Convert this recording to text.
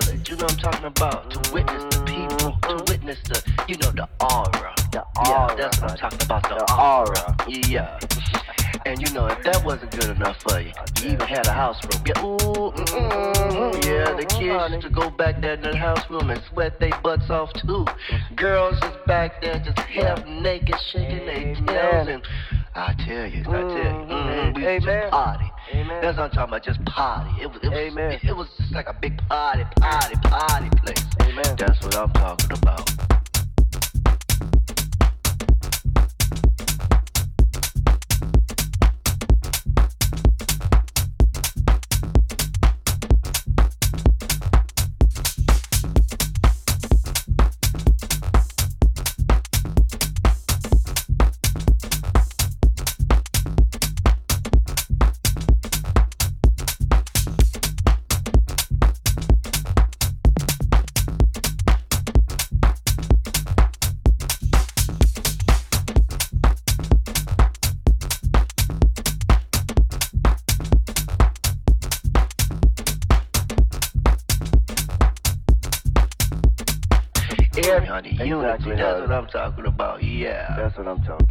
feel it. You know what I'm talking about? To witness the people, to witness the, you know, the aura. The aura. Yeah, that's what I'm talking about. The, aura. Yeah. And you know, if that wasn't good enough for you, you even had a house room. Yeah, ooh, mm, yeah. The kids used to go back there in the house room and sweat their butts off too. Girls just back there just half naked, shaking their tails and. I tell you, I tell you, mm, we just party. That's what I'm talking about, just party. It was, it was, it, it was just like a big party, party, party place. Amen. That's what I'm talking about. Unity. That's what I'm talking about. Yeah. That's what I'm talking.